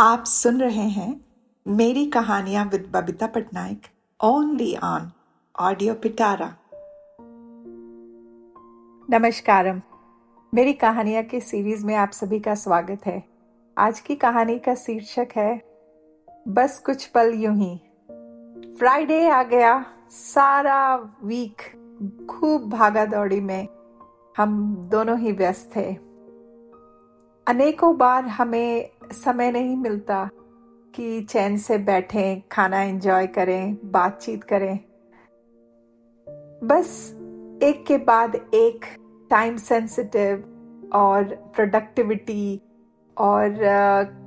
आप सुन रहे हैं मेरी कहानियाँ with Babita Patnaik only on audio Pitara नमस्कारम। मेरी कहानियाँ के सीरीज़ में आप सभी का स्वागत है। आज की कहानी का शीर्षक है, बस कुछ पल यूँ ही। फ्राइडे आ गया, सारा वीक खूब भागा दौड़ी में हम दोनों ही व्यस्त थे। अनेकों बार हमें समय नहीं मिलता कि चैन से बैठें, खाना एंजॉय करें, बातचीत करें। बस एक के बाद एक टाइम सेंसिटिव और प्रोडक्टिविटी और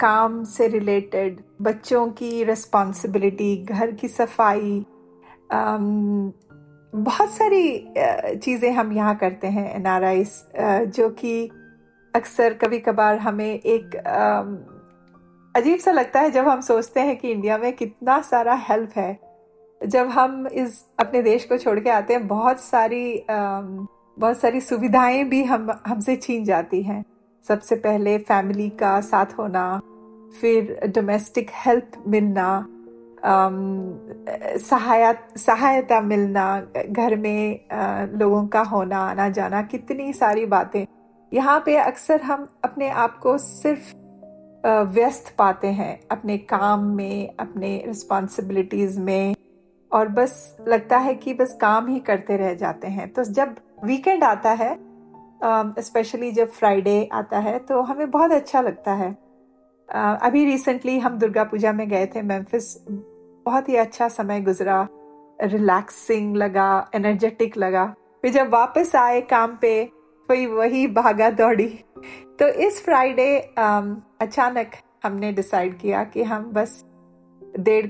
काम से रिलेटेड बच्चों की रिस्पॉन्सिबिलिटी घर की सफ़ाई बहुत सारी चीज़ें हम यहाँ करते हैं एन जो कि अक्सर कभी कभार हमें एक अजीब सा लगता है जब हम सोचते हैं कि इंडिया में कितना सारा हेल्प है। जब हम इस, अपने देश को छोड़ के आते हैं, बहुत सारी बहुत सारी सुविधाएँ भी हम, हमसे छीन जाती हैं। सबसे पहले फैमिली का साथ होना, फिर डोमेस्टिक हेल्प मिलना सहायता मिलना, घर में लोगों का होना आना जाना कितनी सारी बातें। यहाँ पे अक्सर हम अपने आप को सिर्फ़ व्यस्त पाते हैं अपने काम में, अपने रिस्पॉन्सिबिलिटीज में, और बस लगता है कि बस काम ही करते रह जाते हैं। तो जब वीकेंड आता है स्पेशली जब फ्राइडे आता है तो हमें बहुत अच्छा लगता है। अभी रिसेंटली हम दुर्गा पूजा में गए थे मेम्फिस बहुत ही अच्छा समय गुजरा। रिलैक्सिंग लगा एनर्जेटिक लगा। फिर जब वापस आए काम पे वही वही भागा दौड़ी। तो इस फ्राइडे अचानक हमने डिसाइड किया कि हम बस डेढ़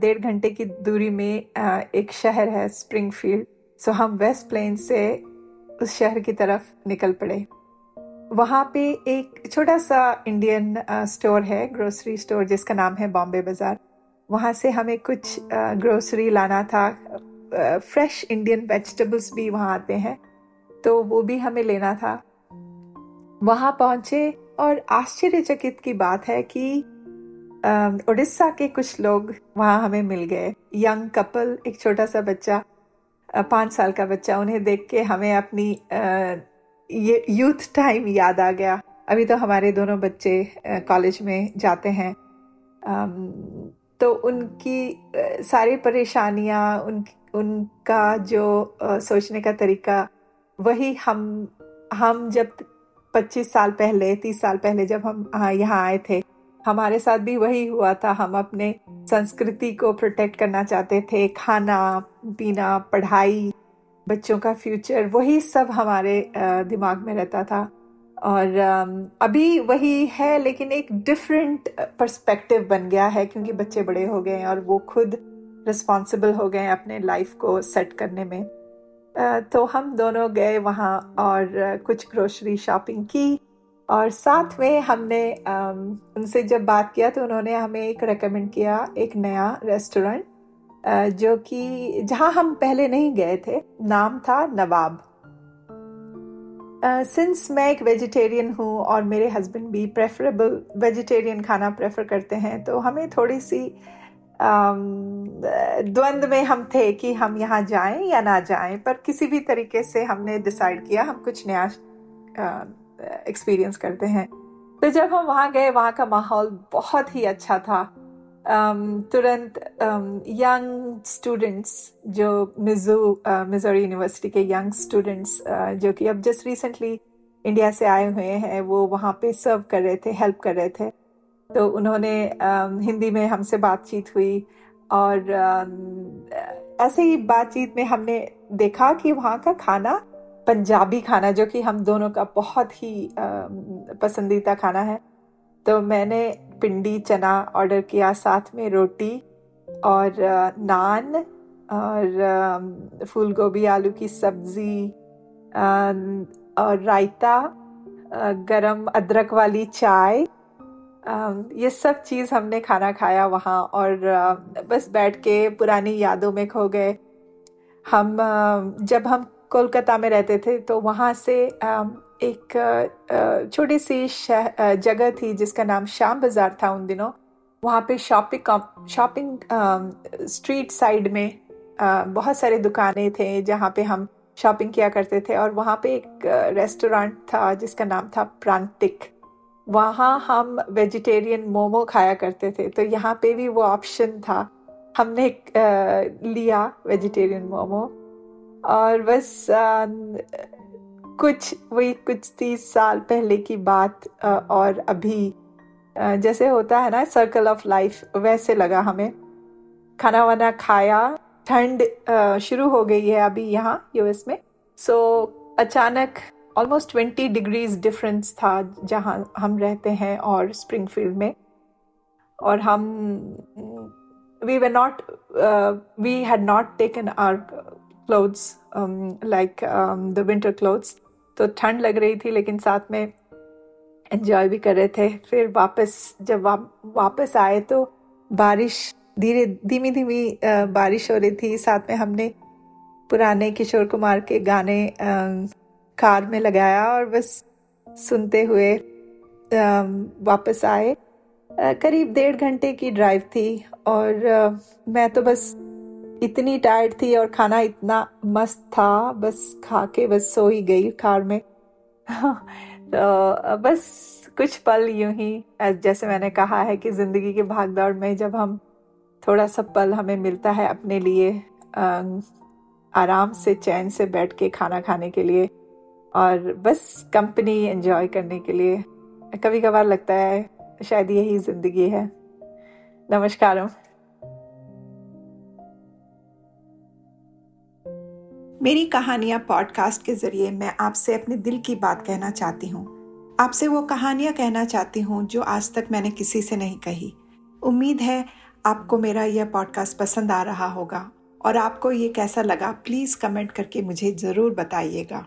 डेढ़ घंटे की दूरी में एक शहर है स्प्रिंगफील्ड सो हम वेस्ट प्लेन से उस शहर की तरफ़ निकल पड़े। वहाँ पे एक छोटा सा इंडियन स्टोर है ग्रोसरी स्टोर जिसका नाम है बॉम्बे बाज़ार वहाँ से हमें कुछ ग्रोसरी लाना था। फ्रेश इंडियन वेजिटेबल्स भी वहाँ आते हैं। तो वो भी हमें लेना था। वहाँ पहुँचे और आश्चर्यचकित की बात है कि उड़ीसा के कुछ लोग वहाँ हमें मिल गए। यंग कपल, एक छोटा सा बच्चा पाँच साल का बच्चा, उन्हें देख के हमें अपनी ये यूथ टाइम याद आ गया। अभी तो हमारे दोनों बच्चे कॉलेज में जाते हैं। तो उनकी सारी परेशानियाँ उन उनका जो सोचने का तरीका वही हम हम जब 25 साल पहले 30 साल पहले जब हम यहाँ आए थे, हमारे साथ भी वही हुआ था। हम अपने संस्कृति को प्रोटेक्ट करना चाहते थे। खाना, पीना, पढ़ाई, बच्चों का फ्यूचर वही सब हमारे दिमाग में रहता था। और अभी वही है, लेकिन एक डिफरेंट पर्सपेक्टिव बन गया है, क्योंकि बच्चे बड़े हो गए हैं और वो खुद रिस्पॉन्सिबल हो गए हैं अपने लाइफ को सेट करने में। तो हम दोनों गए वहाँ और कुछ ग्रोसरी शॉपिंग की और साथ में हमने उनसे जब बात किया तो उन्होंने हमें एक रेकमेंड किया एक नया रेस्टोरेंट जो कि जहाँ हम पहले नहीं गए थे नाम था नवाब। सिंस uh, मैं एक वेजिटेरियन हूँ और मेरे हस्बैंड भी प्रेफरेबल वेजिटेरियन खाना प्रेफर करते हैं तो हमें थोड़ी सी द्वंद में हम थे कि हम यहाँ जाएँ या ना जाएँ, पर किसी भी तरीके से हमने डिसाइड किया, हम कुछ नया एक्सपीरियंस करते हैं। तो जब हम वहाँ गए, वहाँ का माहौल बहुत ही अच्छा था। तुरंत यंग स्टूडेंट्स जो मिजो मिजोरी यूनिवर्सिटी के यंग स्टूडेंट्स जो कि अब जस्ट रिसेंटली इंडिया से आए हुए हैं, वो वहाँ पे सर्व कर रहे थे हेल्प कर रहे थे। तो उन्होंने हिंदी में हमसे बातचीत हुई और ऐसे ही बातचीत में हमने देखा कि वहाँ का खाना पंजाबी खाना, जो कि हम दोनों का बहुत ही पसंदीदा खाना है। तो मैंने पिंडी चना ऑर्डर किया साथ में रोटी और नान और फूल गोभी आलू की सब्ज़ी और रायता गरम अदरक वाली चाय ये सब चीज़ हमने खाना खाया वहाँ और बस बैठ के पुरानी यादों में खो गए। हम जब हम कोलकाता में रहते थे तो वहाँ से एक छोटी सी जगह थी जिसका नाम श्याम बाज़ार था उन दिनों। वहाँ पे शॉपिंग शॉपिंग स्ट्रीट साइड में बहुत सारे दुकानें थे जहाँ पे हम शॉपिंग किया करते थे और वहाँ पे एक रेस्टोरेंट था जिसका नाम था प्रांतिक। वहाँ हम वेजिटेरियन मोमो खाया करते थे तो यहाँ पे भी वो ऑप्शन था। हमने लिया वेजिटेरियन मोमो, और बस कुछ, वही कुछ तीस साल पहले की बात और अभी जैसे होता है ना सर्कल ऑफ़ लाइफ वैसे लगा हमें। खाना वाना खाया, ठंड शुरू हो गई है अभी यहाँ यूएस में। सो अचानक ऑलमोस्ट ट्वेंटी डिग्रीज डिफरेंस था जहाँ हम रहते हैं और स्प्रिंगफील्ड में। और हम we were not we had not taken our clothes like the winter clothes तो ठंड लग रही थी लेकिन साथ में एंजॉय भी कर रहे थे। फिर वापस जब वा, वापस आए तो बारिश धीरे धीमी धीमी बारिश हो रही थी। साथ में हमने पुराने किशोर कुमार के गाने कार में लगाया और बस सुनते हुए वापस आए। करीब डेढ़ घंटे की ड्राइव थी और मैं तो बस इतनी टायर्ड थी और खाना इतना मस्त था, बस खा के बस सो ही गई कार में। तो बस कुछ पल यूँ ही जैसे मैंने कहा है कि ज़िंदगी के भागदौड़ में जब हम थोड़ा सा पल हमें मिलता है अपने लिए आराम से, चैन से बैठ के खाना खाने के लिए और बस कंपनी एंजॉय करने के लिए। कभी कभार लगता है, शायद यही ज़िंदगी है। नमस्कार मेरी कहानियाँ पॉडकास्ट के ज़रिए मैं आपसे अपने दिल की बात कहना चाहती हूँ। आपसे वो कहानियाँ कहना चाहती हूँ जो आज तक मैंने किसी से नहीं कही। उम्मीद है आपको मेरा यह पॉडकास्ट पसंद आ रहा होगा और आपको ये कैसा लगा प्लीज़ कमेंट करके मुझे ज़रूर बताइएगा।